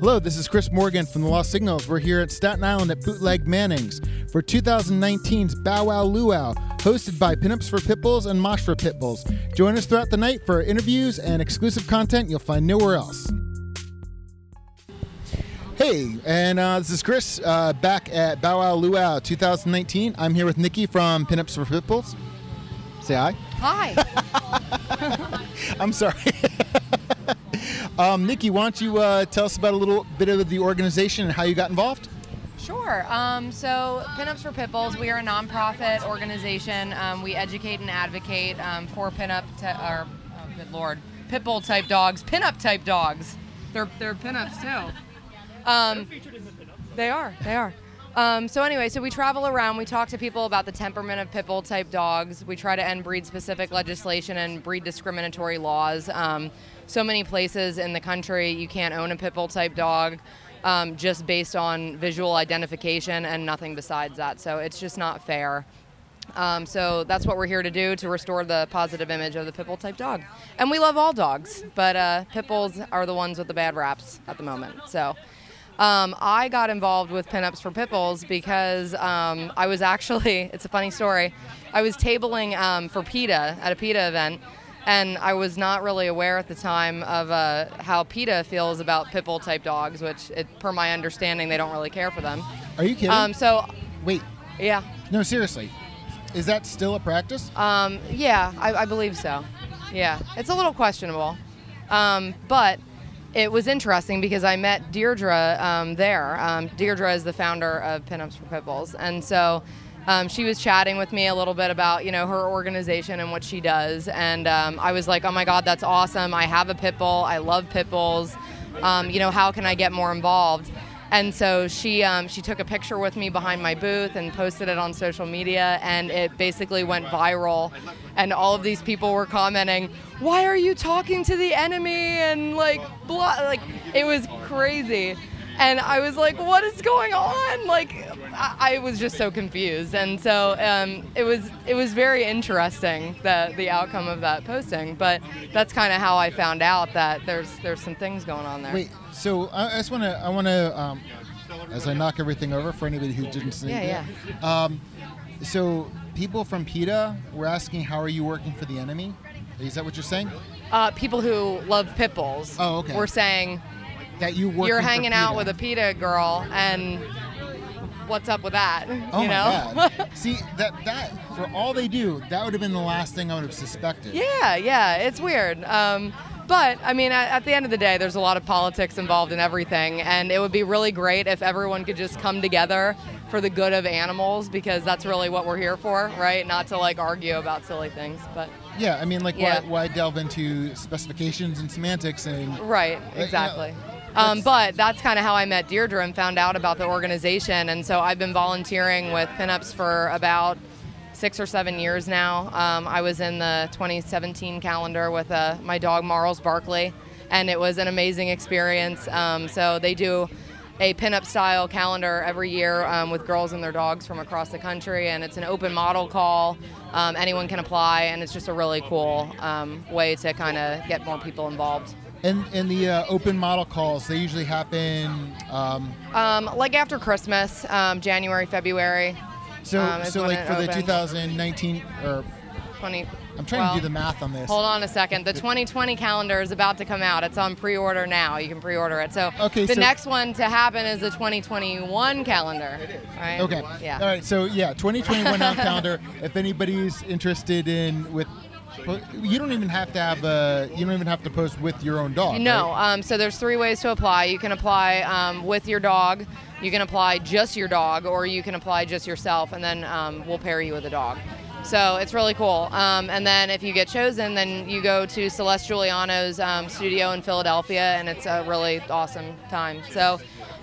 Hello, this is Chris Morgan from the Lost Signals. We're here at Staten Island at Bootleg Manning's for 2019's Bow Wow Luau, hosted by Pinups for Pitbulls and Mosh for Pitbulls. Join us throughout the night for interviews and exclusive content you'll find nowhere else. Hey, and uh, this is Chris uh, back at Bow Wow Luau 2019. I'm here with Nikki from Pinups for Pitbulls. Say hi. Hi. I'm sorry. um, Nikki, why don't you uh, tell us about a little bit of the organization and how you got involved? Sure. Um, so, Pinups for Pitbulls, we are a nonprofit organization. Um, we educate and advocate um, for pinup, te- or oh, good lord, pitbull type dogs, pinup type dogs. They're they're pinups too. Um, they are. They are. Um, so anyway, so we travel around. We talk to people about the temperament of pitbull type dogs. We try to end breed specific legislation and breed discriminatory laws. Um, so many places in the country you can't own a pit bull type dog um, just based on visual identification and nothing besides that. So it's just not fair. Um, so that's what we're here to do to restore the positive image of the pit bull type dog. And we love all dogs, but uh, pitbulls are the ones with the bad raps at the moment. So. Um, I got involved with pinups for pit bulls because um, I was actually, it's a funny story, I was tabling um, for PETA at a PETA event, and I was not really aware at the time of uh, how PETA feels about pitbull type dogs, which, it, per my understanding, they don't really care for them. Are you kidding? Um, so, Wait, yeah, no, seriously. Is that still a practice? Um, yeah, I, I believe so. Yeah, it's a little questionable, um, but it was interesting because I met Deirdre um, there. Um, Deirdre is the founder of Pinups for Pitbulls, and so um, she was chatting with me a little bit about you know her organization and what she does, and um, I was like, oh my god, that's awesome! I have a pit bull. I love pit bulls. Um, you know, how can I get more involved? And so she um, she took a picture with me behind my booth and posted it on social media, and it basically went viral. And all of these people were commenting, "Why are you talking to the enemy?" And like, blah, like it was crazy. And I was like, "What is going on?" Like, I, I was just so confused. And so um, it was it was very interesting the the outcome of that posting. But that's kind of how I found out that there's there's some things going on there. Wait, so I, I just want to, I want to, um, as I knock everything over for anybody who didn't see Yeah, it. Um, so people from PETA were asking, how are you working for the enemy? Is that what you're saying? uh, people who love pit bulls Oh, okay. were saying That you work. you're hanging out with a PETA girl and what's up with that? Oh you my know? god! See that that for all they do, that would have been the last thing I would have suspected. yeah, yeah, it's weird. Um, but I mean, at, at the end of the day, there's a lot of politics involved in everything, and it would be really great if everyone could just come together for the good of animals because that's really what we're here for, right? Not to like argue about silly things, but Yeah, I mean, like, Yeah. why, why delve into specifications and semantics and Right, exactly. Um, but that's kind of how I met Deirdre and found out about the organization. And so I've been volunteering with Pinups for about six or seven years now. Um, I was in the 2017 calendar with uh, my dog Marls Barkley, and it was an amazing experience. Um, so they do a pinup style calendar every year um, with girls and their dogs from across the country, and it's an open model call. Um, anyone can apply, and it's just a really cool um, way to kind of get more people involved. And and the uh, open model calls. They usually happen. Um, Um, like after Christmas, um, January, February, so Um, so like it for the 2019 or 20. I'm trying well, to do the math on this. Hold on a second. The 2020 calendar is about to come out. It's on pre-order now. You can pre-order it. So Okay, the so- next one to happen is the 2021 calendar. Right? Okay. Yeah. All right. So yeah, 2021 calendar. If anybody's interested in with, you don't even have to have a. You don't even have to post with your own dog. No. right? Um, so there's three ways to apply. You can apply um, with your dog. You can apply just your dog, or you can apply just yourself, and then um, we'll pair you with a dog. So it's really cool. Um, and then if you get chosen, then you go to Celeste Giuliano's um, studio in Philadelphia, and it's a really awesome time. So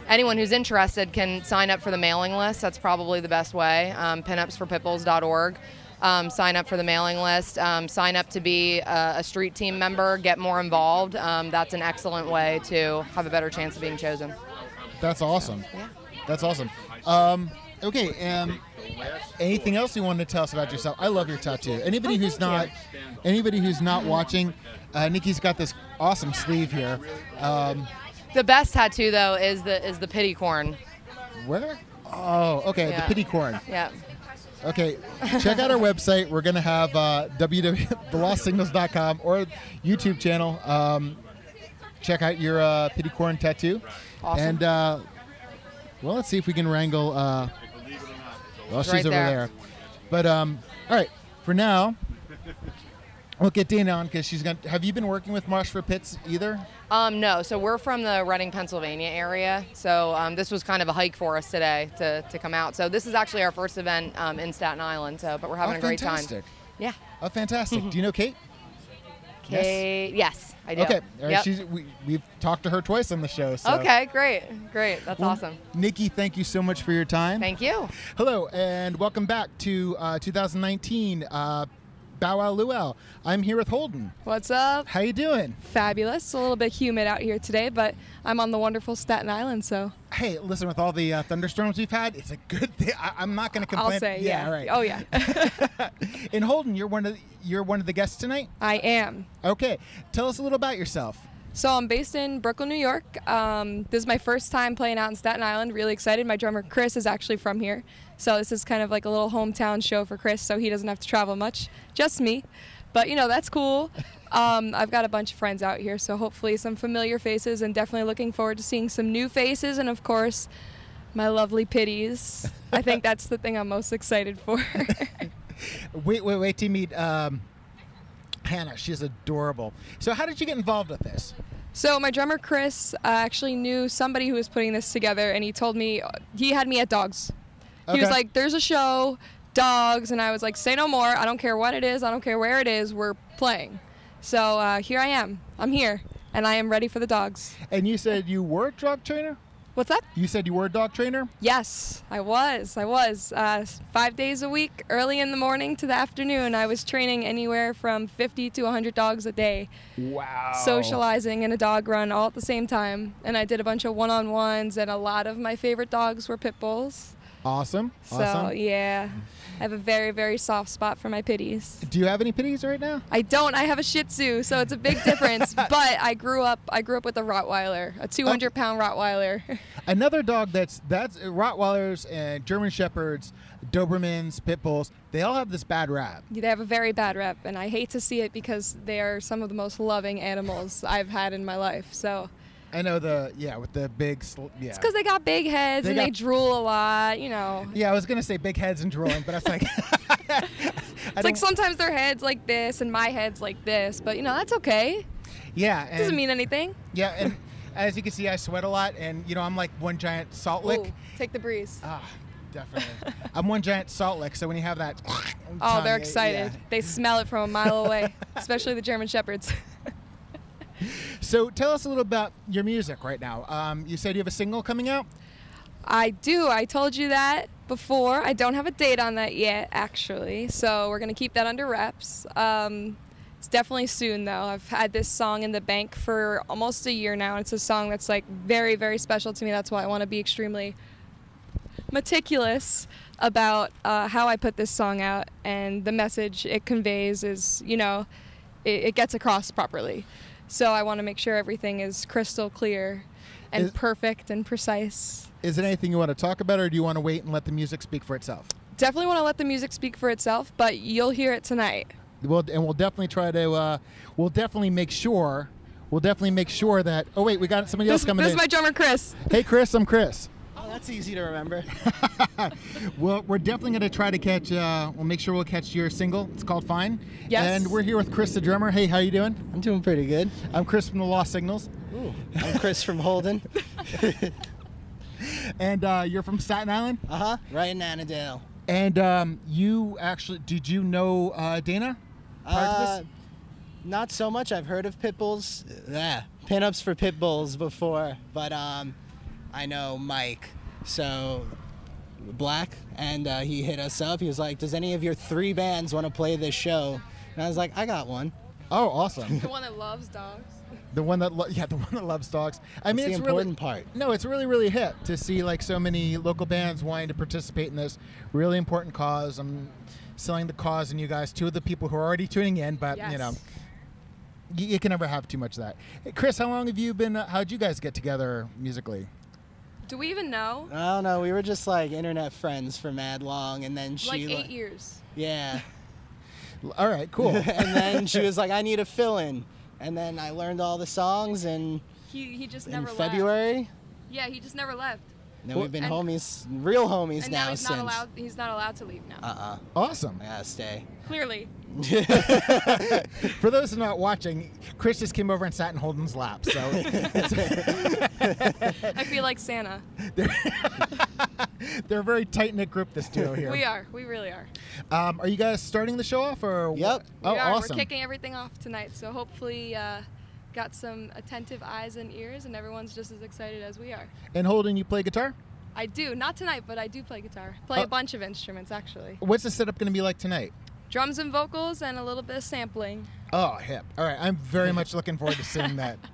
anyone who's interested can sign up for the mailing list. That's probably the best way. Um, pinupsforpitbulls.org. Um, sign up for the mailing list. Um, sign up to be a, a street team member. Get more involved. Um, that's an excellent way to have a better chance of being chosen. That's awesome. Yeah. That's awesome. Um, okay. Um, anything else you wanted to tell us about yourself? I love your tattoo. Anybody Oh, who's not, you. anybody who's not watching, uh, Nikki's got this awesome sleeve here. Um, The best tattoo though is the is the pity corn. Where? Oh, okay. Yeah. The pity corn. Yeah. Okay, check out our website. We're gonna have uh, www.thelostsignals.com or YouTube channel. Um, check out your uh, pity corn tattoo. Awesome. And uh, well, let's see if we can wrangle. Uh, well, she's right over there. there. But um, all right, for now, we'll get Dana on because she's gonna. Have you been working with Mosh for Pits either? Um, no, so we're from the Reading, Pennsylvania area. So um, this was kind of a hike for us today to, to come out. So this is actually our first event um, in Staten Island. So, but we're having oh, a great fantastic. time. Yeah. Oh, fantastic. Do you know Kate? Kate, yes, I do. Okay, Yep. she's, we, we've talked to her twice on the show. So. Okay, great, great. That's Well, awesome. Nikki, thank you so much for your time. Thank you. Hello, and welcome back to uh, 2019 uh, Bow Wow Luau. I'm here with Holden. What's up? How you doing? Fabulous. A little bit humid out here today, but I'm on the wonderful Staten Island, so Hey, listen, with all the uh, thunderstorms we've had, it's a good thing. I- I'm not going to complain. I'll say yeah, yeah. right. Oh yeah, and Holden, you're one of the, you're one of the guests tonight. I am. Okay, tell us a little about yourself. So I'm based in Brooklyn, New York. Um, this is my first time playing out in Staten Island. Really excited. My drummer Chris is actually from here, so this is kind of like a little hometown show for Chris, so he doesn't have to travel much. Just me, but you know that's cool. Um, I've got a bunch of friends out here, so hopefully some familiar faces, and definitely looking forward to seeing some new faces, and of course, my lovely pitties. I think that's the thing I'm most excited for. Wait, wait, wait to meet um, Hannah. She's adorable. So, how did you get involved with this? So my drummer Chris uh, actually knew somebody who was putting this together, and he told me he had me at Dogs. He was like, "There's a show, Dogs," and I was like, "Say no more. I don't care what it is. I don't care where it is. We're playing." So uh, here I am. I'm here, and I am ready for the dogs. And you said you were a dog trainer. What's up? You said you were a dog trainer. Yes, I was. I was. Uh, five days a week, early in the morning to the afternoon. I was training anywhere from 50 to 100 dogs a day. Wow. socializing and a dog run all at the same time. And I did a bunch of one on ones, and a lot of my favorite dogs were pit bulls. Awesome. So, awesome. yeah, I have a very, very soft spot for my pitties. Do you have any pitties right now? I don't. I have a Shih Tzu, so it's a big difference. but I grew up. I grew up with a Rottweiler, a uh, 200 pound Rottweiler. Another dog that's that's Rottweilers and German Shepherds, Dobermans, Pit Bulls. They all have this bad rap. they have a very bad rep, and I hate to see it because they are some of the most loving animals I've had in my life. So I know the yeah with the big sl- yeah. it's because they got big heads They and they drool a lot. You know, yeah, I was gonna say big heads and drooling, but I was like, It's like sometimes their head's like this and my head's like this, but you know, that's okay. yeah, and, Doesn't mean anything. yeah, and as you can see, I sweat a lot, and you know I'm like one giant salt lick. Ooh, take the breeze. Ah, definitely. I'm one giant salt lick, so when you have that, Oh, tongue, they're it- excited. yeah. They smell it from a mile away, especially the German Shepherds. So tell us a little about your music right now. Um, you said you have a single coming out. I do. I told you that before. I don't have a date on that yet, actually. So we're going to keep that under wraps. Um, it's definitely soon, though. I've had this song in the bank for almost a year now. and It's a song that's like very, very special to me. That's why I want to be extremely meticulous about uh, how I put this song out and the message it conveys is, you know, it, it gets across properly. So I want to make sure everything is crystal clear and Is- perfect and precise. Is it anything you want to talk about, or do you want to wait and let the music speak for itself? Definitely want to let the music speak for itself, but you'll hear it tonight. We'll, and we'll definitely try to. Uh, we'll definitely make sure. We'll definitely make sure that. Oh wait, we got somebody else This, coming this is my drummer, Chris. hey, Chris, I'm Chris. That's easy to remember. well, we're definitely going to try to catch. Uh, we'll make sure we'll catch your single. It's called Fine. Yes. And we're here with Chris, the drummer. Hey, how you doing? I'm doing pretty good. I'm Chris from the Lost Signals, Ooh, I'm Chris from Holden. and uh, you're from Staten Island. Uh huh. Right in Annandale. And um, you actually, did you know uh, Dana? Uh, not so much. I've heard of pit bulls. Yeah, pinups for pit bulls before, but um, I know Mike. So Black, and uh, he hit us up. He was like, "Does any of your three bands want to play this show?" And I was like, "I got one." Oh, awesome. The one that loves dogs. the one that, lo- yeah, the one that loves dogs. I mean, That's it's the really important part. No, it's really, really hip to see like so many local bands wanting to participate in this really important cause. I'm selling the cause and you guys, two of the people who are already tuning in, but you know, you, you can never have too much of that. Hey, Chris, how long have you been? Uh, how'd you guys get together musically? Do we even know? I don't know. We were just like internet friends for mad long, and then she like li- eight years. Yeah. All right, cool. and then she was like, "I need a fill-in," and then I learned all the songs, and He he just in never left. February, Yeah, he just never left. then Well- we've been And- homies, real homies and now, now, he's since. not allowed. He's not allowed to leave now. Uh-uh. awesome. I gotta stay. Clearly. For those who are not watching, Chris just came over and sat in Holden's lap. So I feel like Santa. they're a very tight knit group. This duo here. We are. We really are. Um, are you guys starting the show off or? Yep. Oh, we are. awesome. We're kicking everything off tonight. So hopefully, uh, got some attentive eyes and ears, and everyone's just as excited as we are. and Holden, you play guitar. I do, not tonight, but I do play guitar. Play Oh. a bunch of instruments actually. What's the setup going to be like tonight? Drums and vocals, and a little bit of sampling. Oh, hip. All right, I'm very much looking forward to seeing that.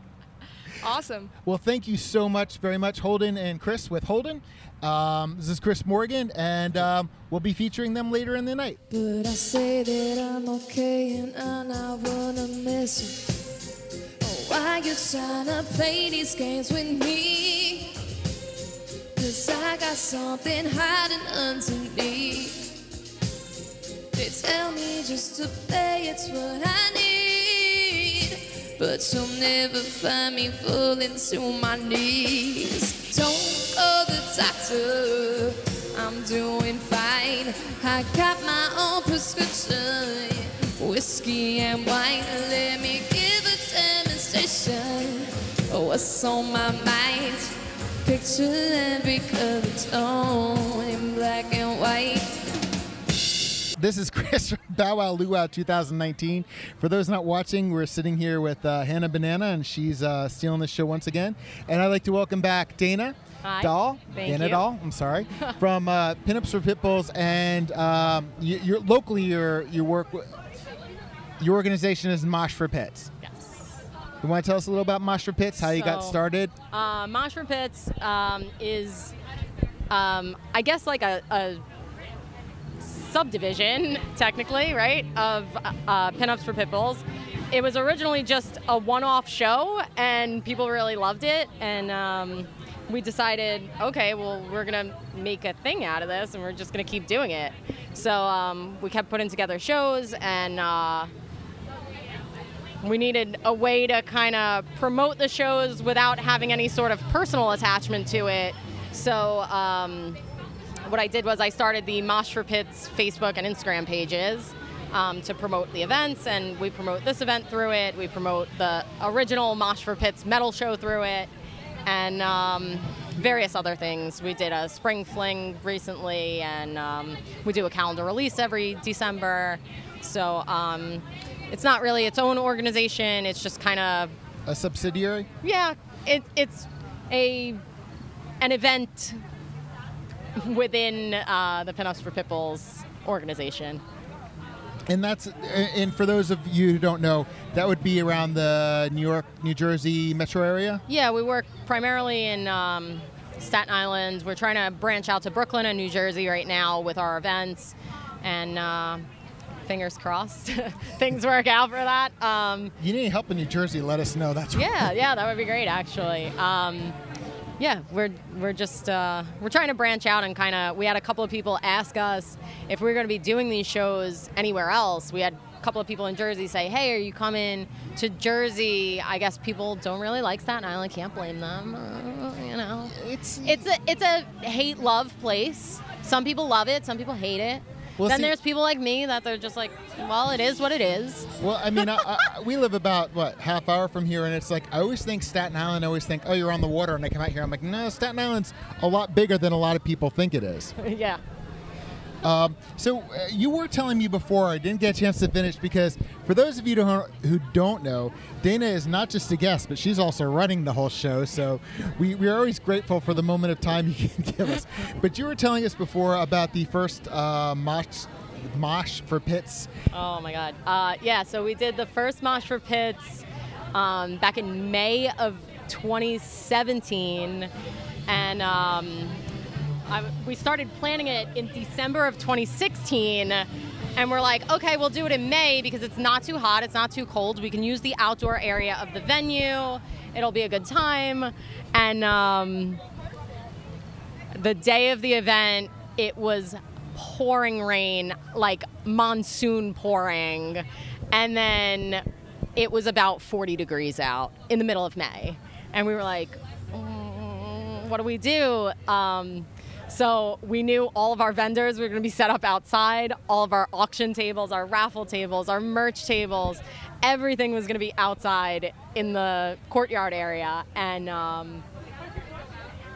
Awesome. Well, thank you so much, very much, Holden and Chris with Holden. Um, this is Chris Morgan, and um, we'll be featuring them later in the night. But I say that I'm okay and I not wanna miss you. Oh, why you tryna play these games with me? Cause I got something hiding underneath. They tell me just to pay, it's what I need. But you'll never find me falling to my knees. Don't call the doctor, I'm doing fine. I got my own prescription, whiskey and wine. Let me give a demonstration of what's on my mind. Picture every color tone in black and white. This is Chris from Bow Wow Luau 2019. For those not watching, we're sitting here with uh, Hannah Banana, and she's uh, stealing the show once again. And I'd like to welcome back Dana Hi. Dahl. Thank Dana you. Dahl, I'm sorry, from uh, Pinups for Pitbulls, and um, you, you're locally your your work. Your organization is Mosh for Pits. Yes. You want to tell us a little about Mosh for Pits, how you got started? Uh, Mosh for Pits um, is, um, I guess, like a, a subdivision, technically, right, of uh, Pinups for Pitbulls. It was originally just a one-off show, and people really loved it. And um, we decided, okay, well, we're gonna make a thing out of this, and we're just gonna keep doing it. So um, we kept putting together shows, and uh, we needed a way to kind of promote the shows without having any sort of personal attachment to it. So, um, what I did was I started the Mosh for Pits Facebook and Instagram pages um, to promote the events, and we promote this event through it. We promote the original Mosh for Pits metal show through it, and um, various other things. We did a spring fling recently, and um, we do a calendar release every December. So um, it's not really its own organization. It's just kind of A subsidiary? yeah. It, it's a an event within uh, the Pinups for Pitbulls organization. And that's and for those of you who don't know, that would be around the New York, New Jersey metro area. Yeah, we work primarily in um, Staten Island. We're trying to branch out to Brooklyn and New Jersey right now with our events, and uh, fingers crossed, things work out for that. Um, You need any help in New Jersey? Let us know. That's yeah, yeah, that would be great actually. Um, yeah, we're we're just uh, we're trying to branch out and kind of. We had a couple of people ask us if we are going to be doing these shows anywhere else. We had a couple of people in Jersey say, "Hey, are you coming to Jersey?" I guess people don't really like Staten Island. Can't blame them. Uh, you know, It's it's a it's a hate love place. Some people love it. Some people hate it. Well, then see- there's people like me that they're just like, well, it is what it is. well. I mean, I, I, we live about what half hour from here, and it's like I always think Staten Island. I always think, oh, you're on the water, and I come out here. I'm like, no, Staten Island's a lot bigger than a lot of people think it is. yeah. Um, so uh, you were telling me before I didn't get a chance to finish because for those of you who don't- who don't know, Dana is not just a guest, but she's also running the whole show. So we, we're always grateful for the moment of time you can give us. But you were telling us before about the first uh, mosh, mosh for pits. Oh my God. Uh, yeah, so we did the first Mosh for Pits um, back in May of 2017. And um, I, we started planning it in December of 2016. And we're like, okay, we'll do it in May because it's not too hot, it's not too cold. We can use the outdoor area of the venue. It'll be a good time. And um, the day of the event, it was pouring rain, like monsoon pouring. And then it was about 40 degrees out in the middle of May. And we were like, "Mm, what do we do? Um, so we knew all of our vendors were going to be set up outside, all of our auction tables, our raffle tables, our merch tables, everything was going to be outside in the courtyard area. And um,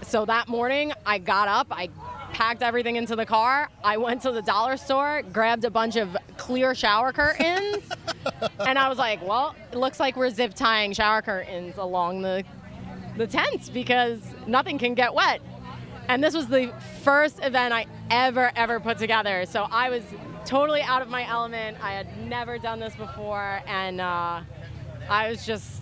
so that morning, I got up, I packed everything into the car, I went to the dollar store, grabbed a bunch of clear shower curtains, and I was like, well, it looks like we're zip tying shower curtains along the the tents because nothing can get wet. And this was the first event I ever, ever put together. So I was totally out of my element. I had never done this before. And uh, I was just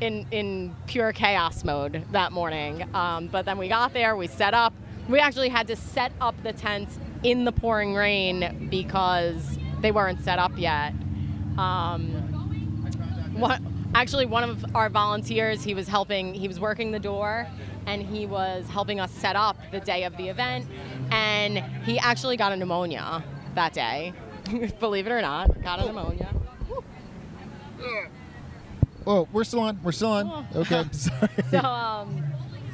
in, in pure chaos mode that morning. Um, but then we got there, we set up. We actually had to set up the tents in the pouring rain because they weren't set up yet. Um, what, actually one of our volunteers he was helping he was working the door and he was helping us set up the day of the event and he actually got a pneumonia that day believe it or not got a pneumonia Oh, we're still on. We're still on. Okay. Sorry. so um,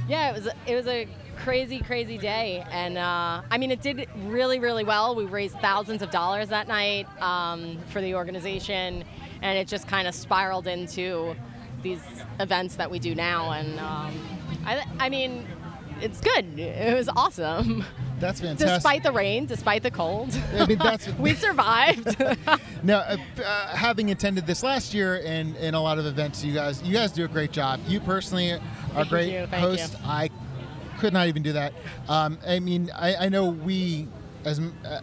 yeah it was it was a crazy crazy day and uh, i mean it did really really well we raised thousands of dollars that night um, for the organization and it just kind of spiraled into these events that we do now and um, I, I mean it's good it was awesome That's fantastic. despite the rain despite the cold I mean, that's we survived now uh, uh, having attended this last year and in a lot of events. You guys, you guys do a great job. You personally are Thank great you, host. you. I could not even do that. Um, I mean, I, I know we, as uh,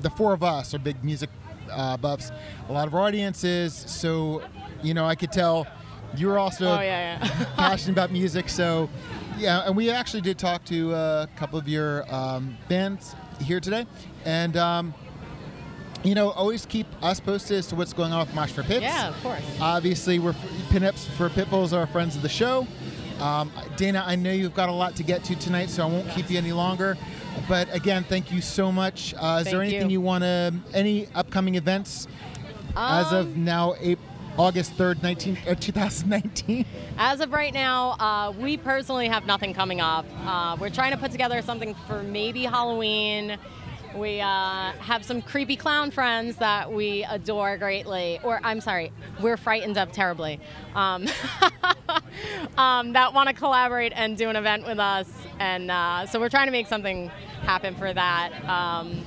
the four of us, are big music uh, buffs. A lot of our audiences, so you know, I could tell you were also oh yeah yeah passionate about music. So, yeah, and we actually did talk to a couple of your um, bands here today, and um, you know, always keep us posted as to what's going on with Mosh for Pits. yeah of course Obviously, we're pinups for Pitbulls are friends of the show. Um, Dana, I know you've got a lot to get to tonight, so I won't keep you any longer. But again, thank you so much. Uh, is there anything you. you, want to, any upcoming events as of Um, now, April, August 3rd, 19, uh, 2019? As of right now, uh, we personally have nothing coming up. Uh, we're trying to put together something for maybe Halloween. We uh, have some creepy clown friends that we adore greatly, or I'm sorry, we're frightened of terribly, um, um, that want to collaborate and do an event with us. And uh, so we're trying to make something happen for that. Um,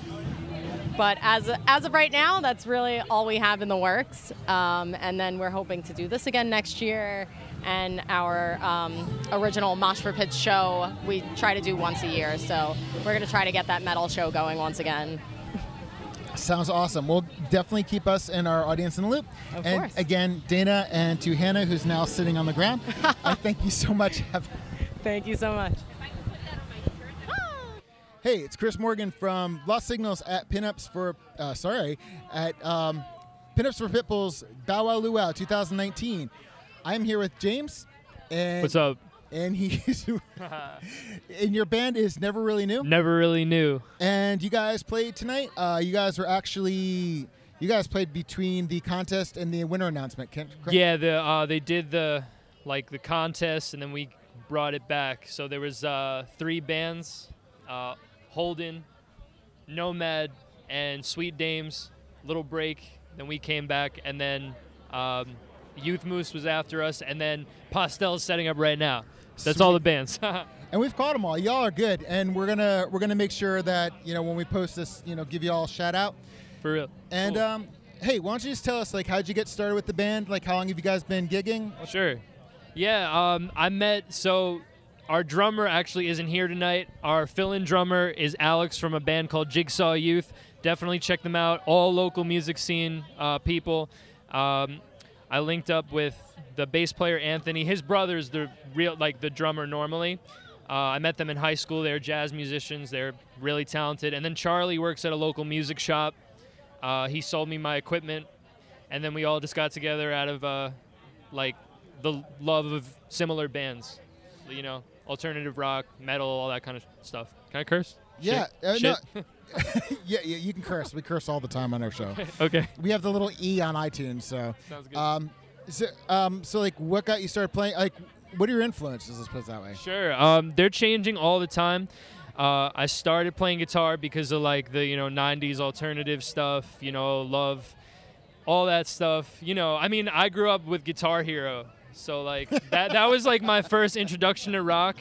but as as of right now, that's really all we have in the works. Um, and then we're hoping to do this again next year. And our um, original Mosh for Pits show, we try to do once a year. So we're going to try to get that metal show going once again. Sounds awesome. We'll definitely keep us and our audience in the loop. Of and course. again, Dana and to Hannah, who's now sitting on the ground, I thank you so much. Have- Thank you so much. Hey, it's Chris Morgan from Lost Signals at Pinups for, uh, sorry, at um, Pinups for Pitbulls Bow Wow Luau 2019. I'm here with James. And, What's up? And he's, and your band is Never Really Knew. Never really Knew. And you guys played tonight. Uh, you guys were actually, you guys played between the contest and the winner announcement. Correct? Yeah, the uh, they did the like the contest, and then we brought it back. So there was uh, three bands: uh, Holden, Nomad, and Sweet Dames. Little break. Then we came back, and then um, Youth Moose was after us, and then Pastel's setting up right now. That's all the bands. and we've caught them all. Y'all are good, and we're gonna we're gonna make sure that you know when we post this, you know, give you all a shout out. For real. And Cool. um, hey, why don't you just tell us like how'd you get started with the band? Like how long have you guys been gigging? Sure. Yeah, um, I met so our drummer actually isn't here tonight. Our fill-in drummer is Alex from a band called Jigsaw Youth. Definitely check them out. All local music scene uh, people. Um, I linked up with the bass player Anthony. His brother's the real like the drummer normally. Uh, I met them in high school. They're jazz musicians. They're really talented. And then Charlie works at a local music shop. Uh, he sold me my equipment, and then we all just got together out of uh, like the love of similar bands, you know, alternative rock, metal, all that kind of stuff. Can I curse? Yeah, uh, no- yeah, yeah, you can curse. We curse all the time on our show. okay. We have the little E on iTunes, so. Sounds good. Um, so, um, so like, what got you started playing? Like, what are your influences? Let's put it that way. Sure. Um, they're changing all the time. Uh, I started playing guitar because of like the you know '90s alternative stuff. You know, love all that stuff. You know, I mean, I grew up with Guitar Hero, so like that that was like my first introduction to rock.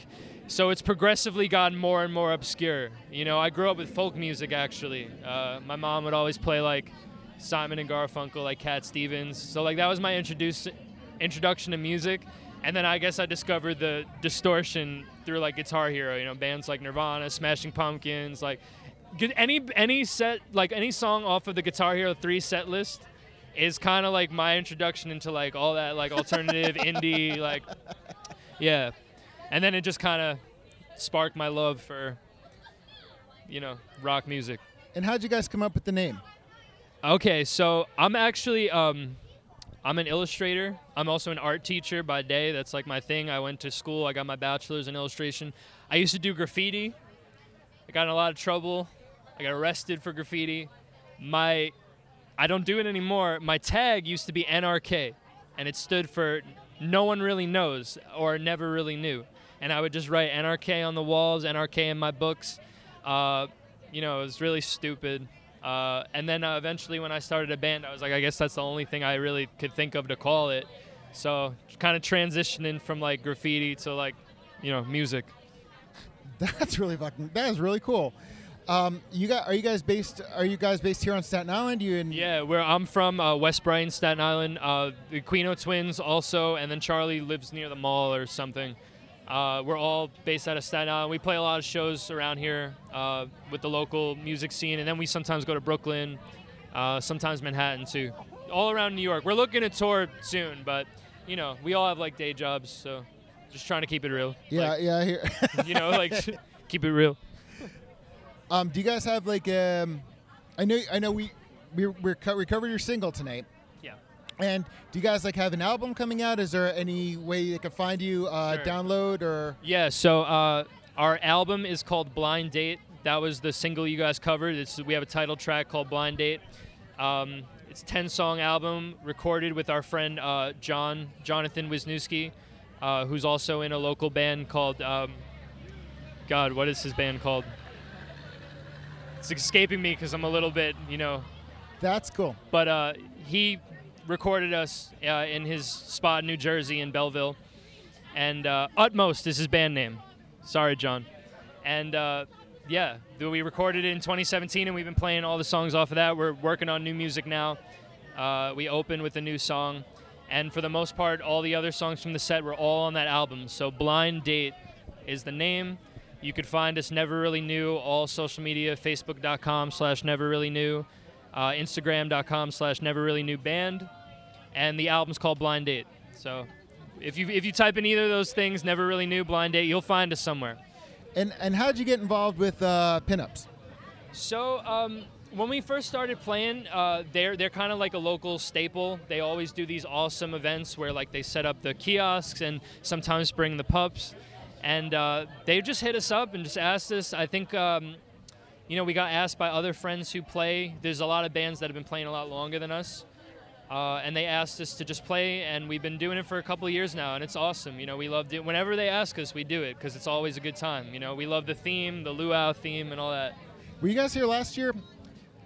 So it's progressively gotten more and more obscure. You know, I grew up with folk music actually. Uh, my mom would always play like Simon and Garfunkel, like Cat Stevens. So like that was my introduce introduction to music. And then I guess I discovered the distortion through like Guitar Hero, you know, bands like Nirvana, Smashing Pumpkins, like any any set like any song off of the Guitar Hero 3 set list is kind of like my introduction into like all that like alternative indie like yeah. And then it just kind of sparked my love for you know, rock music. And how'd you guys come up with the name? Okay, so I'm actually um, I'm an illustrator. I'm also an art teacher by day. That's like my thing. I went to school. I got my bachelor's in illustration. I used to do graffiti. I got in a lot of trouble. I got arrested for graffiti. My I don't do it anymore. My tag used to be NRK, and it stood for no one really knows or never really knew. And I would just write NRK on the walls, NRK in my books. Uh, you know, it was really stupid. Uh, and then uh, eventually, when I started a band, I was like, I guess that's the only thing I really could think of to call it. So, kind of transitioning from like graffiti to like, you know, music. That's really fucking. That is really cool. Um, you got? Are you guys based? Are you guys based here on Staten Island? You in? Yeah, where I'm from, uh, West Brighton, Staten Island. Uh, the Quino twins also, and then Charlie lives near the mall or something. Uh, we're all based out of Staten Island. We play a lot of shows around here uh, with the local music scene, and then we sometimes go to Brooklyn, uh, sometimes Manhattan too, all around New York. We're looking to tour soon, but you know, we all have like day jobs, so just trying to keep it real. Yeah, Like, yeah. Here. you know, like keep it real. Um, do you guys have like? Um, I know. I know. We we we're co- we covered your single tonight. Yeah. And do you guys like have an album coming out? Is there any way they can find you, uh, Sure. download or? Yeah, so uh, our album is called Blind Date. That was the single you guys covered. It's, we have a title track called Blind Date. Um, it's a 10 song album recorded with our friend uh, John, Jonathan Wisniewski, uh, who's also in a local band called, um, God, what is his band called? It's escaping me because I'm a little bit, you know, That's cool. but uh, he recorded us uh, in his spot in New Jersey in Belleville, and uh, Utmost is his band name. Sorry, John. And uh, yeah, we recorded it in 2017, and we've been playing all the songs off of that. We're working on new music now. Uh, we opened with a new song, and for the most part, all the other songs from the set were all on that album. So Blind Date is the name. You could find us Never Really Knew, all social media, facebook.com slash Never Really Knew, uh, instagram.com slash Never Really Knew Band, and the album's called Blind Date. So if you if you type in either of those things, Never Really Knew, Blind Date, you'll find us somewhere. And and how did you get involved with uh, pinups? So um, when we first started playing, uh, they're they're kind of like a local staple. They always do these awesome events where like they set up the kiosks and sometimes bring the pups, and uh, they just hit us up and just asked us. I think. Um, you know, we got asked by other friends who play. There's a lot of bands that have been playing a lot longer than us. Uh, and they asked us to just play, and we've been doing it for a couple of years now, and it's awesome. You know, we love it. Whenever they ask us, we do it because it's always a good time. You know, we love the theme, the luau theme, and all that. Were you guys here last year?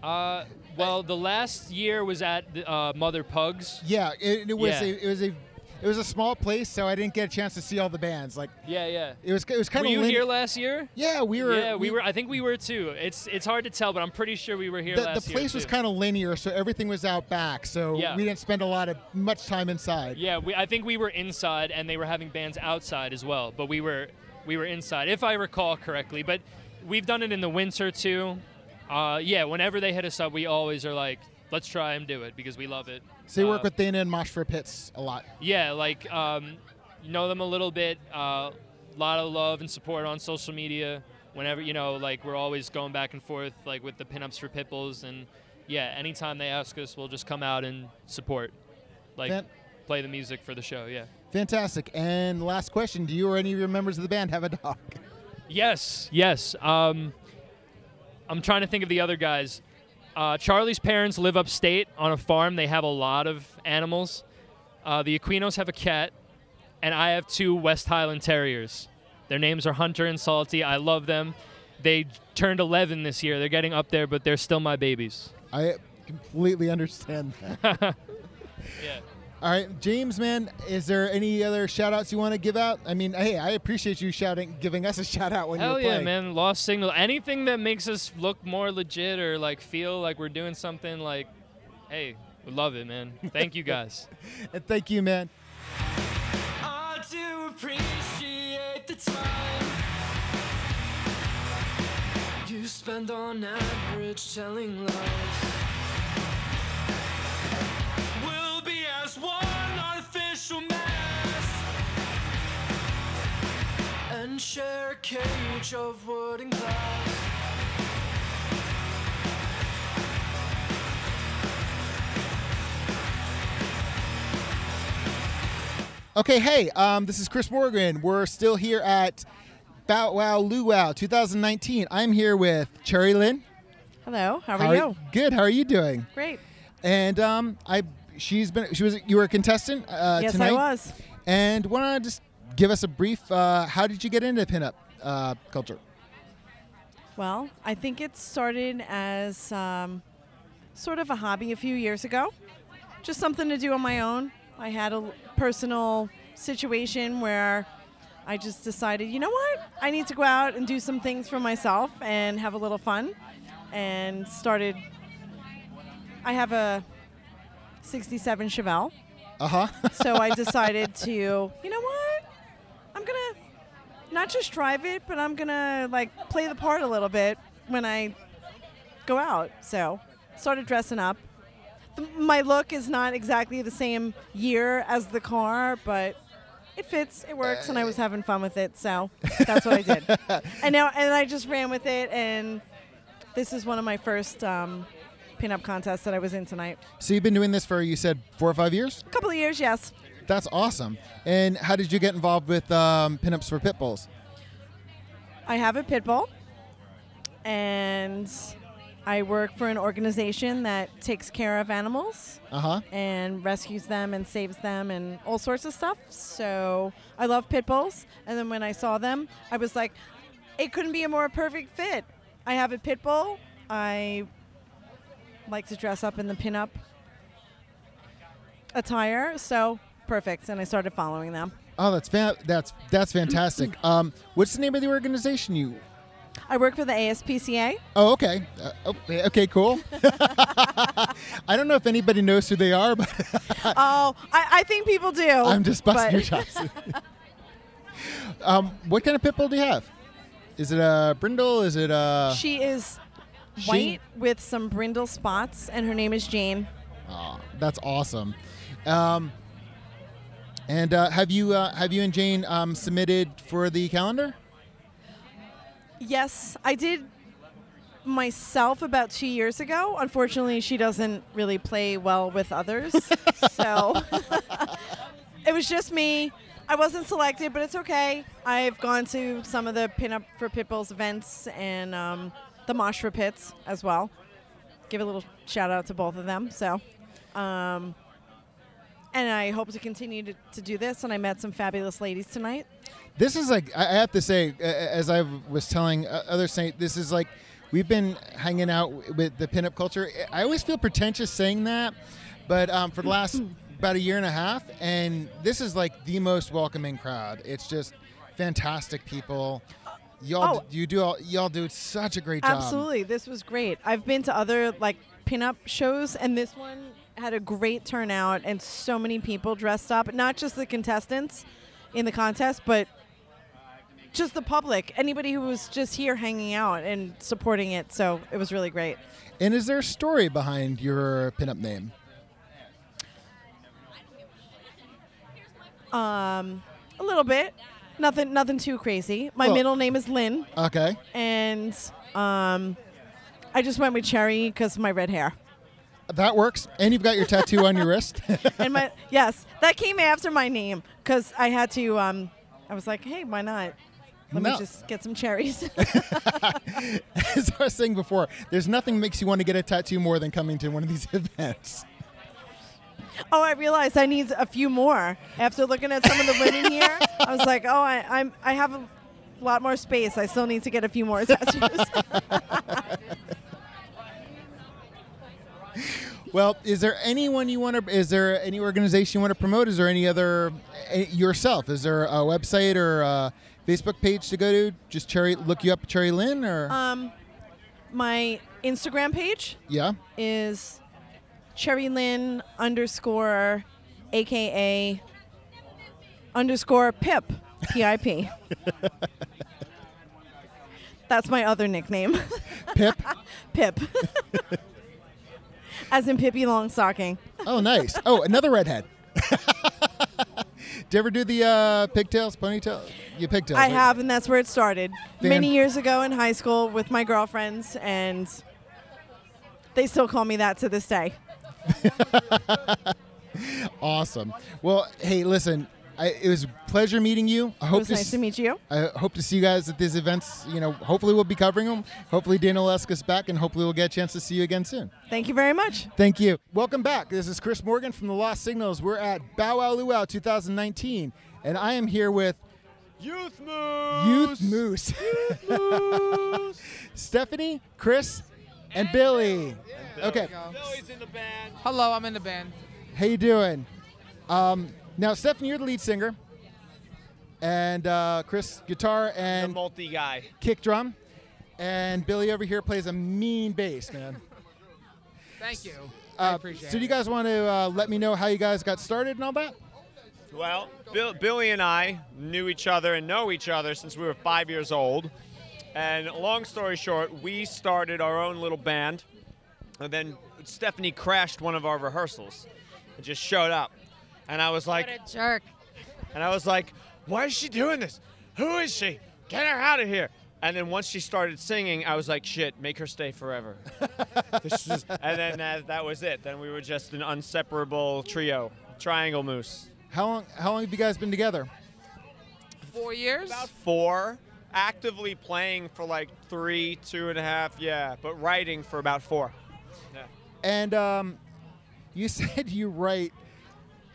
Uh, well, the last year was at the, uh, Mother Pugs. Yeah, it, it was Yeah. a it was a it was a small place, so I didn't get a chance to see all the bands. Like Yeah, yeah. it was it was kind of. Were you here last year? Yeah, we were. yeah, we, were. I think we were too. It's it's hard to tell, but I'm pretty sure we were here The, last the place was kind of linear, so everything was out back. So Yeah. we didn't spend a lot of much time inside. Yeah, we, I think we were inside, and they were having bands outside as well. But we were we were inside, if I recall correctly. But we've done it in the winter too. Uh, yeah, whenever they hit us up, we always are like, let's try and do it because we love it. So you work Uh, with Dana and Mosh for Pits a lot. Yeah, like um, know them a little bit. A uh, lot of love and support on social media. Whenever you know, like we're always going back and forth, like with the pinups for Pitbulls, and yeah, anytime they ask us, we'll just come out and support, like Fan- play the music for the show. Yeah. Fantastic. And last question: Do you or any of your members of the band have a dog? Yes, yes. Um, I'm trying to think of the other guys. Uh, Charlie's parents live upstate on a farm. They have a lot of animals. Uh, the Aquinos have a cat, and I have two West Highland Terriers. Their names are Hunter and Salty. I love them. They turned 11 this year. They're getting up there, but they're still my babies. I completely understand that. Yeah. All right, James, man, is there any other shout outs you want to give out? I mean, hey, I appreciate you shouting, giving us a shout out when Hell you're yeah, playing. man! Lost signal. Anything that makes us look more legit or like feel like we're doing something like, hey, we love it, man. Thank you guys. And thank you, man. I do appreciate the time you spend on average telling lies. Artificial mass and share a cage of wood and glass. Okay, hey, um, this is Chris Morgan. We're still here at Bow Wow Luau 2019. I'm here with Cherry Lynn. Hello, how are you? Good. How are you doing? Great. And um, I, she's been, she was, you were a contestant uh, yes, tonight. I was. And want to just give us a brief. Uh, how did you get into pinup uh, culture? Well, I think it started as um, sort of a hobby a few years ago, just something to do on my own. I had a personal situation where I just decided, you know what? I need to go out and do some things for myself and have a little fun. And started. I have a 67 Chevelle. Uh huh. so I decided to, you know what? I'm gonna not just drive it, but I'm gonna like play the part a little bit when I go out. So started dressing up. Th- My look is not exactly the same year as the car, but it fits, it works, and I was having fun with it. So that's what I did. and now, and I just ran with it, and this is one of my first um, pinup contest that I was in tonight. so you've been doing this for you said four or five years. A couple of years, yes. That's awesome. And how did you get involved with um, pinups for pit bulls? I have a pit bull, and I work for an organization that takes care of animals Uh huh. and rescues them and saves them and all sorts of stuff. So I love pit bulls. And then when I saw them, I was like, it couldn't be a more perfect fit. I have a pit bull. I like to dress up in the pinup attire, so perfect. And I started following them. Oh, that's fa- that's that's fantastic. um, what's the name of the organization you? I work for the ASPCA. Oh, okay. Uh, okay, okay, cool. I don't know if anybody knows who they are, but oh, I, I think people do. I'm just busting your chops. um, what kind of pit bull do you have? Is it a brindle? Is it a? She is white with some brindle spots, and her name is Jane. Aw, that's awesome. Um, and uh, have you uh, have you and Jane um, submitted for the calendar? Yes, I did myself about two years ago. Unfortunately, she doesn't really play well with others, so it was just me. I wasn't selected, but it's okay. I've gone to some of the Pinup for Pitbulls events and um, the for Pits as well. Give a little shout out to both of them. So, um, and I hope to continue to, to do this. And I met some fabulous ladies tonight. This is like I have to say, uh, as I was telling other others, saying this is like we've been hanging out with the pinup culture. I always feel pretentious saying that, but um, for the last about a year and a half, and this is like the most welcoming crowd. It's just fantastic people. Y'all, Oh. d- you do all, y'all do such a great job. Absolutely, this was great. I've been to other like pinup shows, and this one had a great turnout and so many people dressed up. Not just the contestants in the contest, but just the public. Anybody who was just here hanging out and supporting it. So it was really great. And is there a story behind your pinup name? Um, a little bit. Nothing. Nothing too crazy. My Well- middle name is Lynn, Okay. and um, I just went with Cherry because of my red hair. That works. And you've got your tattoo on your wrist. and my yes, that came after my name because I had to. Um, I was like, hey, why not? Let No. me just get some cherries. As I was saying before, there's nothing makes you want to get a tattoo more than coming to one of these events. Oh, I realized I need a few more after looking at some of the linen here. I was like, oh, I, I'm I have a lot more space. I still need to get a few more tattoos. Well, is there anyone you want to? Is there any organization you want to promote? Is there any other eh, yourself? Is there a website or a Facebook page to go to? Just Cherry, look you up, Cherry Lynn, or um, my Instagram page yeah. is Cherry Lynn underscore AKA underscore Pip P I P. That's my other nickname, Pip. Pip. As in Pippi Longstocking. Oh, nice. Oh, another redhead. Did you ever do the uh, pigtails, ponytail? You pigtails. I right? have, and that's where it started. Fan- Many years ago in high school with my girlfriends, and they still call me that to this day. Awesome. Well, hey, listen. I, it was a pleasure meeting you. I It hope was to nice s- to meet you. I hope to see you guys at these events. You know, hopefully we'll be covering them. Hopefully Dana will ask us back, and hopefully we'll get a chance to see you again soon. Thank you very much. Thank you. Welcome back. This is Chris Morgan from the Lost Signals. We're at Bow Wow Luau 2019, and I am here with Youth Moose. Youth Moose, Stephanie, Chris, and Billy. Okay, Billy's in the band. Hello, I'm in the band. how you doing? Um, now, Stephanie, you're the lead singer, and uh, Chris, guitar The and multi guy. kick drum, and Billy over here plays a mean bass, man. Thank you. I Uh, appreciate so, do you guys want to uh, let me know how you guys got started and all that? Well, Bill, Billy and I knew each other and know each other since we were five years old. And long story short, we started our own little band. And then Stephanie crashed one of our rehearsals and just showed up. And I was like, What a jerk. and I was like, why is she doing this? Who is she? Get her out of here. And then once she started singing, I was like, shit, make her stay forever. This is- and then uh, that was it. Then we were just an inseparable trio, triangle moose. How long? How long have you guys been together? Four years? About four, actively playing for like three, two and a half, yeah, but writing for about four. Yeah. And um, you said you write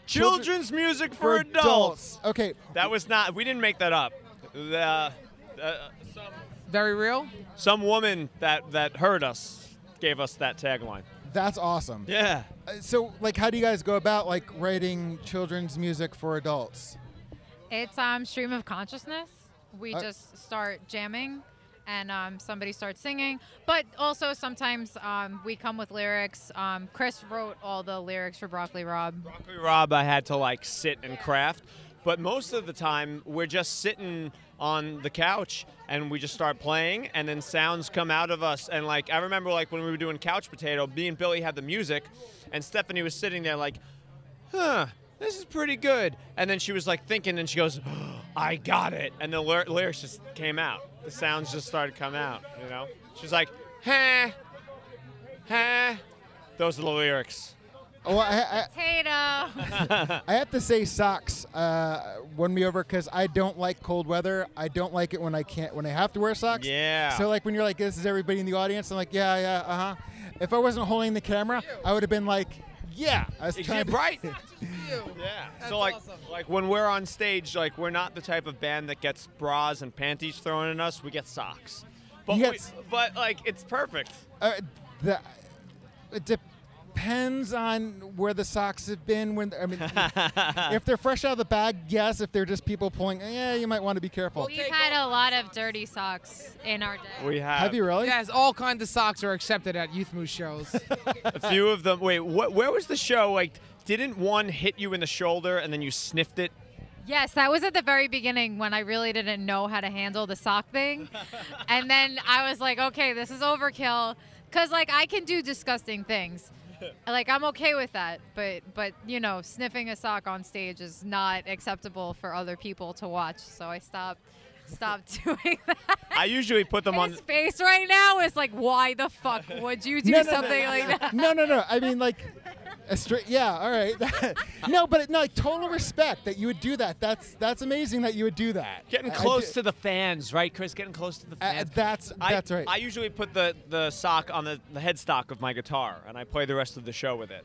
Children's music for, for adults. Okay, That was not. We didn't make that up. The, uh, some, Very real? some woman that that heard us gave us that tagline. that's awesome. Yeah. Uh, So, like, how do you guys go about like writing children's music for adults? It's um stream of consciousness. We Uh, just start jamming, and um, somebody starts singing. But also sometimes um, we come with lyrics. Um, Chris wrote all the lyrics for Broccoli Rob. Broccoli Rob, I had to like sit and craft, but most of the time we're just sitting on the couch and we just start playing, and then sounds come out of us. And like I remember, like when we were doing Couch Potato, me and Billy had the music, and Stephanie was sitting there like, huh. This is pretty good. And then she was like thinking, and she goes, I got it. And the lyr- lyrics just came out. The sounds just started coming out, you know? She's like, huh, huh. Those are the lyrics. Oh, I, Potato. I, I have to say socks uh, won me over because I don't like cold weather. I don't like it when I can't when I have to wear socks. Yeah. So like when you're like, this is everybody in the audience. I'm like, yeah, yeah, uh huh. If I wasn't holding the camera, I would have been like, yeah. I was Is trying it to right? Yeah. That's so like awesome. like when we're on stage, like we're not the type of band that gets bras and panties thrown at us. We get socks. But You we, get s- but like it's perfect. Uh, the, it depends on where the socks have been. When I mean, if they're fresh out of the bag, yes. If they're just people pulling, eh, yeah, you might want to be careful. We've had a lot of dirty socks in our day. We have, Have you really? Yes, all kinds of socks are accepted at Youth Moose shows. a few of them. Wait, what, where was the show? Like, didn't one hit you in the shoulder and then you sniffed it? Yes, that was at the very beginning when I really didn't know how to handle the sock thing. and then I was like, okay, this is overkill. Cause like I can do disgusting things. Like I'm okay with that, but but you know, sniffing a sock on stage is not acceptable for other people to watch. So I stopped. stop doing that. I usually put them on. His face right now is like, why the fuck would you do no, no, something no. like that? No, no, no. I mean, like, a straight. Yeah, all right. no, but no, like, total respect that you would do that. That's that's amazing that you would do that. Getting I- I close do- to the fans, right, Chris? Getting close to the Uh, fans. that's I- that's right. I usually put the, the sock on the, the headstock of my guitar, and I play the rest of the show with it.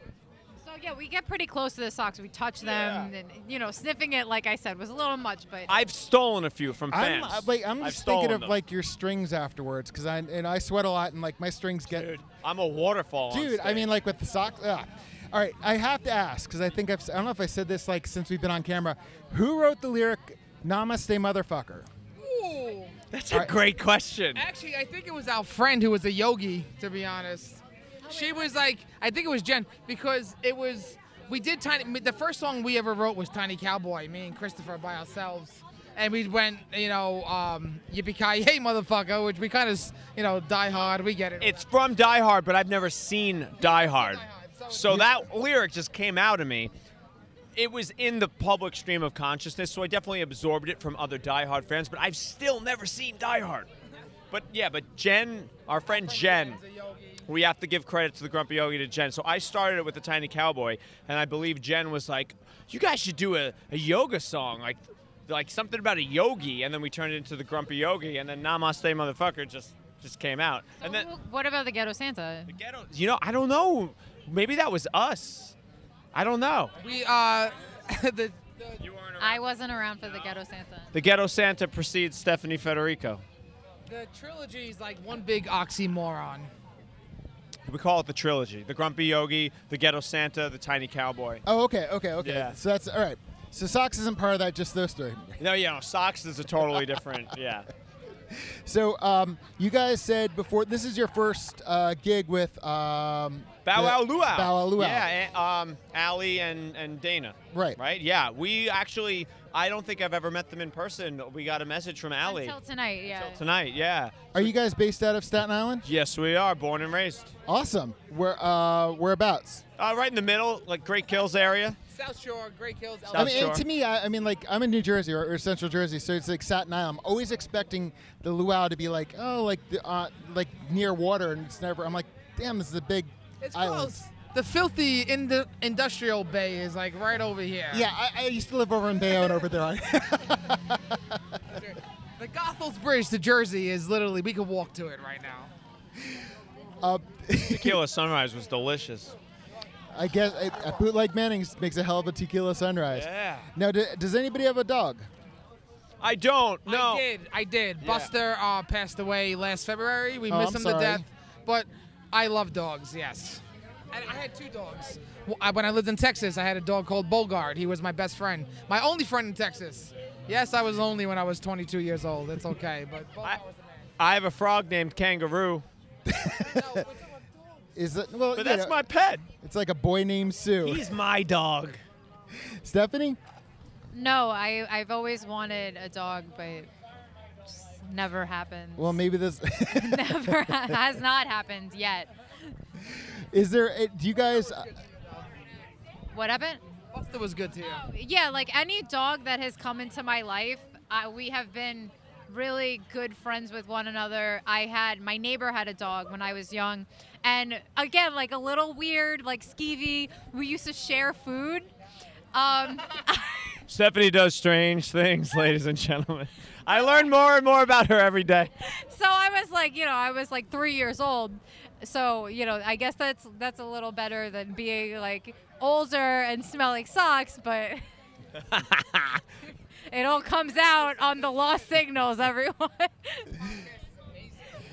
So yeah, we get pretty close to the socks. We touch them, and you know, sniffing it, like I said, was a little much, but I've stolen a few from I'm fans. uh, like I'm I've just thinking stolen of them. like your strings afterwards because I and I sweat a lot and like my strings get. Dude, I'm a waterfall. on Dude, I stage. mean, like with the socks. Ugh. All right, I have to ask because I think I've. I don't know if I said this like since we've been on camera. Who wrote the lyric "Namaste, motherfucker"? Ooh. That's a right. great question. Actually, I think it was our friend who was a yogi, to be honest. She was like, I think it was Jen, because it was, we did Tiny, the first song we ever wrote was Tiny Cowboy, me and Christopher by ourselves. And we went, you know, um, yippee ki yay, motherfucker, which we kind of, you know, die hard. We get it. It's from Die Hard, but I've never seen Die Hard. So that lyric just came out of me. It was in the public stream of consciousness, so I definitely absorbed it from other Die Hard fans, but I've still never seen Die Hard. But yeah, but Jen, our friend Jen, we have to give credit to the Grumpy Yogi to Jen. So I started it with the Tiny Cowboy, and I believe Jen was like, "You guys should do a, a yoga song, like like something about a yogi." And then we turned it into the Grumpy Yogi, and then Namaste, motherfucker, just just came out. and then what about the Ghetto Santa? ghetto you know, I don't know. Maybe that was us. I don't know. We, uh, the, I wasn't around for the Ghetto Santa. The Ghetto Santa precedes Stephanie Federico. the trilogy is like one big oxymoron. We call it the trilogy: the Grumpy Yogi, the Ghetto Santa, the Tiny Cowboy. Oh, okay, okay, okay. Yeah. So that's all right. So socks isn't part of that. Just those three. No, yeah, no, socks is a totally different. Yeah. So um, you guys said before this is your first uh, gig with um, Bow Wow Luau. Bow Wow Luau. Yeah, and, um, Allie and, and Dana. Right. Right? Yeah. We actually, I don't think I've ever met them in person. We got a message from Allie Until tonight, yeah. Until tonight. Yeah. Are you guys based out of Staten Island? Yes, we are. Born and raised. Awesome. Where uh, whereabouts? Uh, right in the middle, like Great Kills area. South Shore, Great Hills. I mean, and to me, I, I mean, like I'm in New Jersey or, or Central Jersey, so it's like Staten Island. I'm always expecting the luau to be like, oh, like the, uh, like near water, and it's never. I'm like, damn, this is a big It's island. close. The filthy in the industrial bay is like right over here. Yeah, I, I used to live over in Bayonne over there. The Goethals Bridge to Jersey is literally we could walk to it right now. uh, Tequila Sunrise was delicious. I guess uh, uh, Bootleg Mannings makes a hell of a tequila sunrise. Yeah. Now, d- does anybody have a dog? I don't. No. I did. I did. Yeah. Buster uh, passed away last February. We Oh, miss I'm him sorry. to death. But I love dogs. Yes. And I had two dogs. When I lived in Texas, I had a dog called Bogart. He was my best friend, my only friend in Texas. Yes, I was lonely when I was 22 years old. It's okay, but Bogart was the man. I have a frog named Kangaroo. Is it? Well, But that's know, my pet. It's like a boy named Sue. He's my dog. Stephanie. No, I I've always wanted a dog, but just never happened. Well, maybe this. never has not happened yet. Is there? uh, Do you guys? Uh, What happened? Buster was good to you. Yeah, like any dog that has come into my life, uh, we have been really good friends with one another. I had my neighbor had a dog when I was young, and again, like a little weird, like skeevy. We used to share food. Um, Stephanie does strange things, ladies and gentlemen. I learn more and more about her every day. so I was like, you know, I was like three years old. So you know, I guess that's that's a little better than being like older and smelling socks, but. It all comes out on the lost signals, everyone.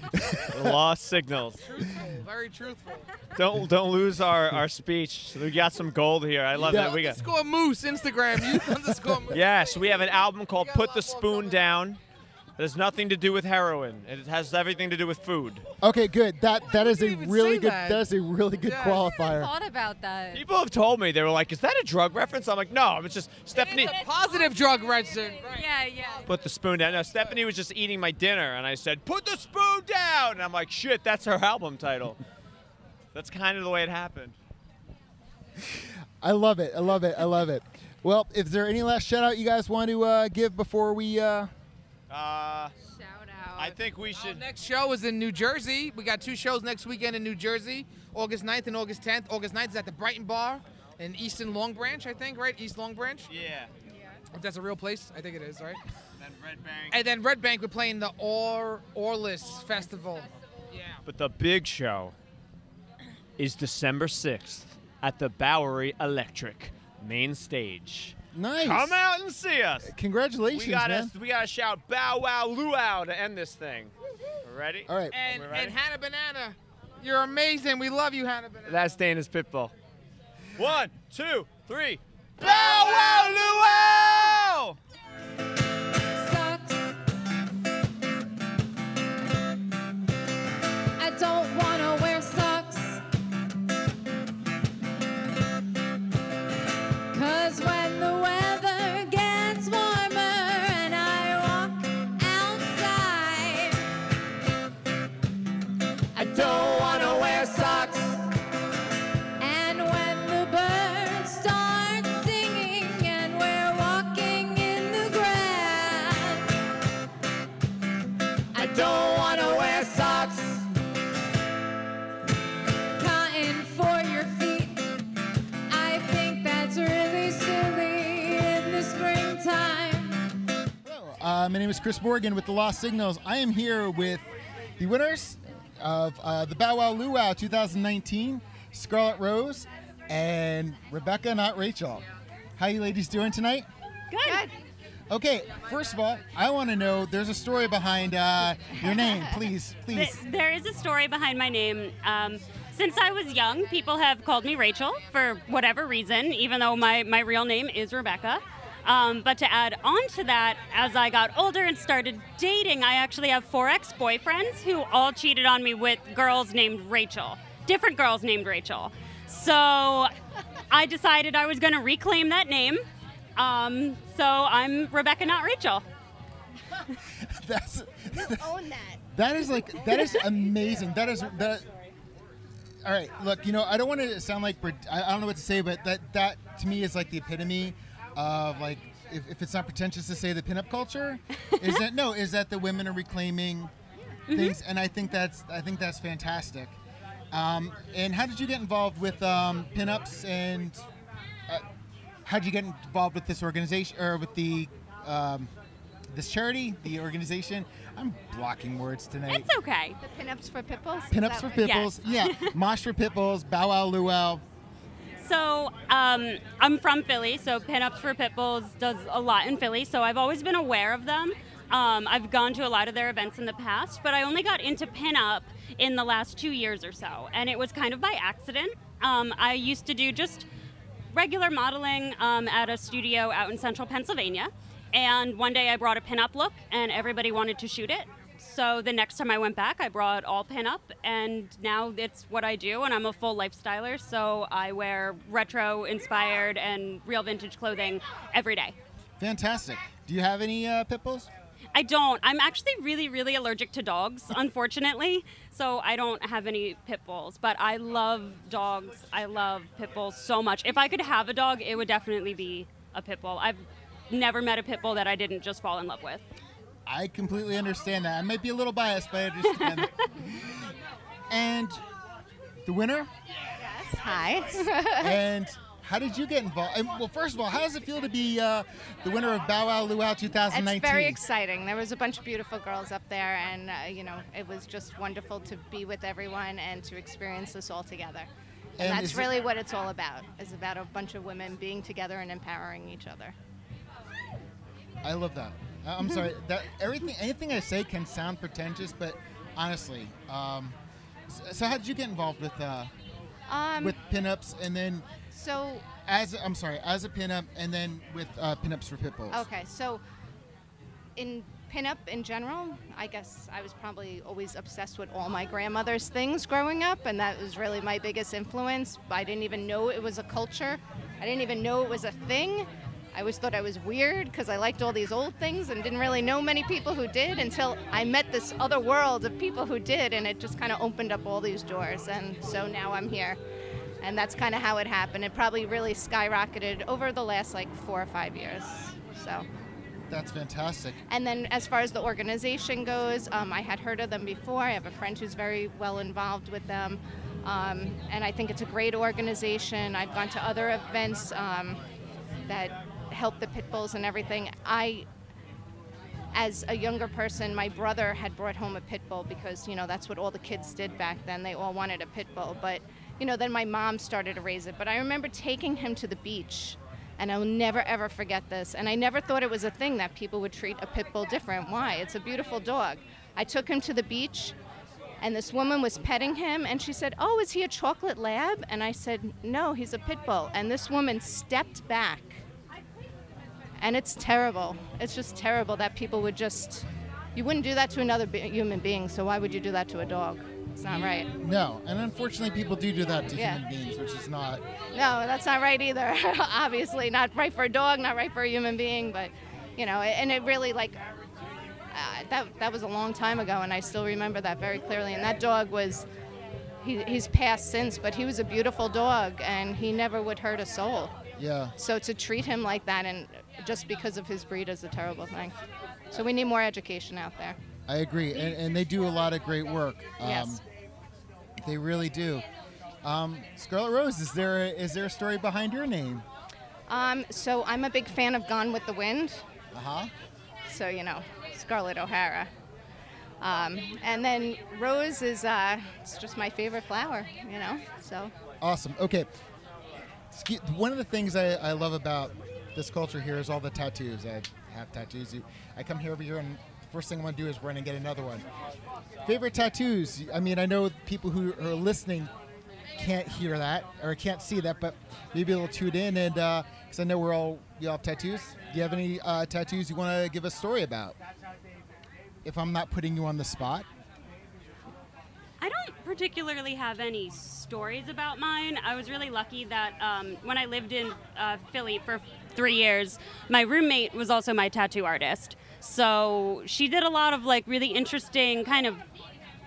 Lost signals. Truthful, very truthful. Don't don't lose our, our speech. We got some gold here. I love that. We got. Underscore Moose Instagram. Youth underscore Moose. Yes, we have an album called Put the Spoon Down. It has nothing to do with heroin. It has everything to do with food. okay, good. That that is a really good. that. That is a really good Yeah. qualifier. thought about that. People have told me they were like, "Is that a drug reference?" I'm like, "No, it's just Stephanie." It's a positive drug reference. Right. Yeah, yeah. Put the spoon down. No, Stephanie was just eating my dinner, and I said, "Put the spoon down." And I'm like, "Shit, that's her album title." That's kind of the way it happened. I love it. I love it. I love it. Well, is there any last shout out you guys want to uh, give before we? Uh, Uh, Shout out. I think we should. Next show is in New Jersey. We got two shows next weekend in New Jersey, August 9th and August 10th. August 9th is at the Brighton Bar in Easton Long Branch, I think, right? East Long Branch. Yeah. If that's a real place, I think it is, right? Then Red Bank. And then Red Bank, we're playing the Or Orless Festival. Yeah. But the big show is December 6th at the Bowery Electric main stage. Nice. Come out and see us. Congratulations, we gotta, man. We gotta shout bow wow luau to end this thing. Ready? All right. And, ready? and Hannah Banana, you're amazing. We love you, Hannah Banana. That's Dana's Pitbull. One, two, three. Bow wow Uh, my name is Chris Morgan with the Lost Signals. I am here with the winners of uh, the Bow Wow Luau 2019, Scarlet Rose and Rebecca, not Rachel. How you ladies doing tonight? Good. Okay, first of all, I want to know. There's a story behind uh, your name, please, please. Th- there is a story behind my name. Um, since I was young, people have called me Rachel for whatever reason, even though my, my real name is Rebecca. Um, but to add on to that, as I got older and started dating, I actually have four ex boyfriends who all cheated on me with girls named Rachel, different girls named Rachel. So I decided I was going to reclaim that name. Um, so I'm Rebecca, not Rachel. That's own that. that is like that is amazing. That is that. All right, look, you know, I don't want to sound like I I don't know what to say, but that that to me is like the epitome of like if, if it's not pretentious to say the pinup culture, is that no? Is that the women are reclaiming things, and I think that's I think that's fantastic. Um, and how did you get involved with um, pinups, and uh, how did you get involved with this organization or with the um, this charity, the organization? I'm blocking words tonight. It's okay. The pinups for pipples. Pinups for Pipples, yeah. Mosh for Pipples, Bow Wow Luau. So um, I'm from Philly, so Pinups for Pitbulls does a lot in Philly. So I've always been aware of them. Um, I've gone to a lot of their events in the past, but I only got into pinup in the last two years or so, and it was kind of by accident. Um, I used to do just regular modeling um, at a studio out in central Pennsylvania, and one day I brought a pinup look, and everybody wanted to shoot it. So the next time I went back, I brought all pin up, and now it's what I do, and I'm a full lifestyler, so I wear retro inspired and real vintage clothing every day. Fantastic. Do you have any uh, pit bulls? I don't. I'm actually really, really allergic to dogs, unfortunately. So I don't have any pit bulls. But I love dogs. I love pit bulls so much. If I could have a dog, it would definitely be a pit bull. I've never met a pit bull that I didn't just fall in love with. I completely understand that. I might be a little biased, but I understand. that. and the winner? Hi. and how did you get involved? And, well, first of all, how does it feel to be uh, the winner of Bow Wow Luau 2019? It's very exciting. There was a bunch of beautiful girls up there, and uh, you know, it was just wonderful to be with everyone and to experience this all together. And, And that's is it- really what it's all about. It's about a bunch of women being together and empowering each other. I love that. I'm sorry. That everything, anything I say can sound pretentious, but honestly, um, so how did you get involved with uh, Um, with pinups, and then so as I'm sorry, as a pinup, and then with uh, pinups for pit bulls? Okay, so in pinup in general, I guess I was probably always obsessed with all my grandmother's things growing up, and that was really my biggest influence. I didn't even know it was a culture. I didn't even know it was a thing. I always thought I was weird because I liked all these old things and didn't really know many people who did until I met this other world of people who did, and it just kind of opened up all these doors. And so now I'm here. And that's kind of how it happened. It probably really skyrocketed over the last like four or five years. So. That's fantastic. And then, as far as the organization goes, um, I had heard of them before. I have a friend who's very well involved with them. Um, and I think it's a great organization. I've gone to other events um, that help the pit bulls and everything. I, as a younger person, my brother had brought home a pit bull because, you know, that's what all the kids did back then. They all wanted a pit bull. But, you know, then my mom started to raise it. But I remember taking him to the beach and I'll never ever forget this. And I never thought it was a thing that people would treat a pit bull different. Why? It's a beautiful dog. I took him to the beach, and this woman was petting him, and she said, "Oh, is he a chocolate lab?" And I said, "No, he's a pit bull." And this woman stepped back, and it's terrible. It's just terrible that people would just. You wouldn't do that to another be- human being, so why would you do that to a dog? It's not right. No, and unfortunately, people do do that to Yeah. human beings, which is not. No, that's not right either. Obviously, not right for a dog, not right for a human being. But you know, and it really like uh, that. That was a long time ago, and I still remember that very clearly. And that dog was. He, he's passed since, but he was a beautiful dog, and he never would hurt a soul. Yeah. So to treat him like that, and just because of his breed, is a terrible thing. So we need more education out there. I agree, and, and they do a lot of great work. Um, Yes. They really do. Um, Scarlet Rose, is there a, is there a story behind your name? Um, so I'm a big fan of Gone with the Wind. Uh huh. So you know, Scarlett O'Hara. Um, and then rose is uh, it's just my favorite flower. You know, so Awesome. Okay. One of the things I, I love about this culture here is all the tattoos. I have tattoos. I come here every year, and first thing I want to do is run and get another one. Favorite tattoos? I mean, I know people who are listening can't hear that or can't see that, but maybe they'll tune in, and because I know we're all you all have tattoos. Do you have any uh, tattoos you want to give a story about? If I'm not putting you on the spot. I don't particularly have any stories about mine. I was really lucky that um, when I lived in uh, Philly for three years, my roommate was also my tattoo artist. So she did a lot of like really interesting kind of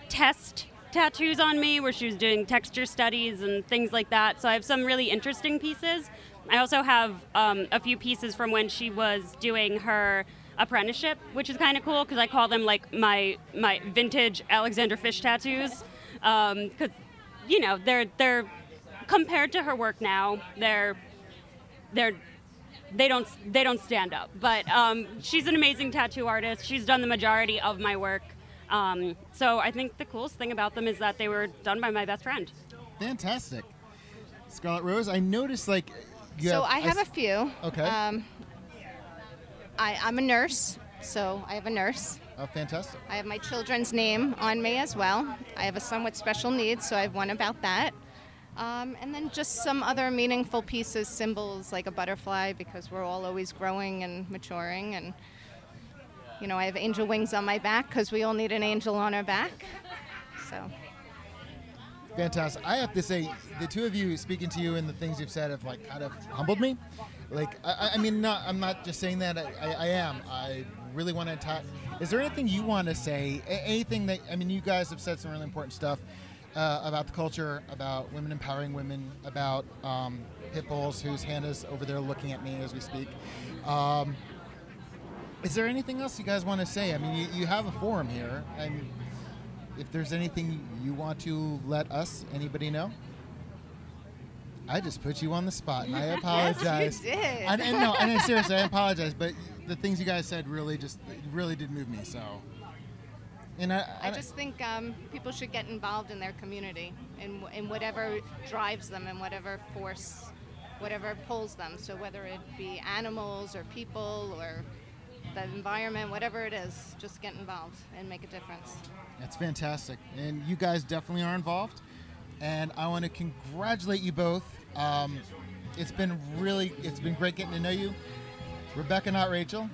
test tattoos on me where she was doing texture studies and things like that. So I have some really interesting pieces. I also have um, a few pieces from when she was doing her apprenticeship, which is kind of cool because I call them like my my vintage Alexander Fish tattoos, because you know they're they're compared to her work now they're they're they don't they don't stand up. But um, she's an amazing tattoo artist. She's done the majority of my work. Um, so I think the coolest thing about them is that they were done by my best friend. Fantastic. Scarlet Rose, I noticed like. You so I have s- a few. Okay. Um, I, I'm a nurse, so I have a nurse. Oh, fantastic. I have my children's name on me as well. I have a son with special needs, so I have one about that. Um, and then just some other meaningful pieces, symbols like a butterfly, because we're all always growing and maturing. And, you know, I have angel wings on my back because we all need an angel on our back. So, Fantastic. I have to say, the two of you speaking to you and the things you've said have like kind of humbled me. Like, I, I- mean, not, I'm not just saying that. I, I, I am. I really want to talk. Is there anything you want to say? Anything that I mean, you guys have said some really important stuff uh, about the culture, about women empowering women, about um, pit bulls, whose Hannah's over there looking at me as we speak. Um, is there anything else you guys want to say? I mean, you, you have a forum here, and if there's anything you want to let us, anybody know? I just put you on the spot, and I Yes, you did. And, and no, and seriously, I apologize, but the things you guys said really just really did move me. So, and I, I just think um, people should get involved in their community in, in whatever drives them and whatever force, whatever pulls them. So whether it be animals or people or the environment, whatever it is, just get involved and make a difference. That's fantastic. And you guys definitely are involved. And I want to congratulate you both. Um, it's been really, it's been great getting to know you. Rebecca, not Rachel,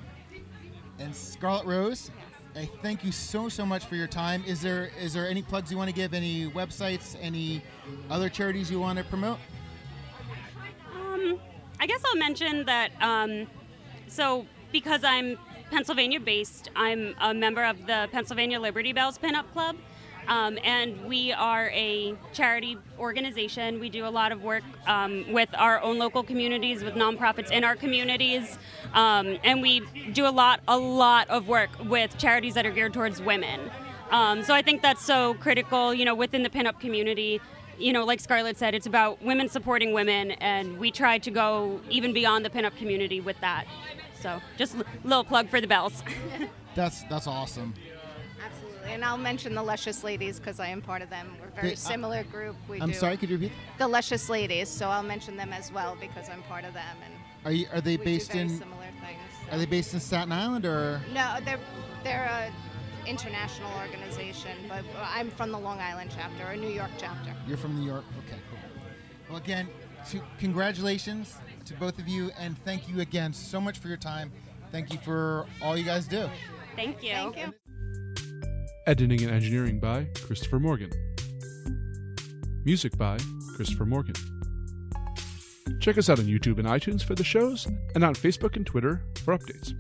and Scarlet Rose. I thank you so, so much for your time. Is there, is there any plugs you want to give? Any websites? Any other charities you want to promote? Um, I guess I'll mention that. Um, so, because I'm Pennsylvania based, I'm a member of the Pennsylvania Liberty Bells Pinup Club. Um, and we are a charity organization. We do a lot of work um, with our own local communities, with nonprofits in our communities, um, and we do a lot, a lot of work with charities that are geared towards women. Um, so I think that's so critical, you know, within the pinup community. You know, like Scarlett said, it's about women supporting women, and we try to go even beyond the pinup community with that. So, just a little plug for the bells. That's that's awesome. Absolutely. And I'll mention the Luscious Ladies because I am part of them. We're a very Hey, uh, similar group. We I'm do sorry, could you repeat? The Luscious Ladies, so I'll mention them as well because I'm part of them. And Are you are they we based do very in similar things. Are they based in Staten Island or No, they're they're a international organization, but I'm from the Long Island chapter, or New York chapter. you're from New York? Okay, cool. Well, again, to, congratulations to both of you, and thank you again so much for your time. Thank you for all you guys do. Thank you. Thank you. Editing and engineering by Christopher Morgan. Music by Christopher Morgan. Check us out on YouTube and iTunes for the shows, and on Facebook and Twitter for updates.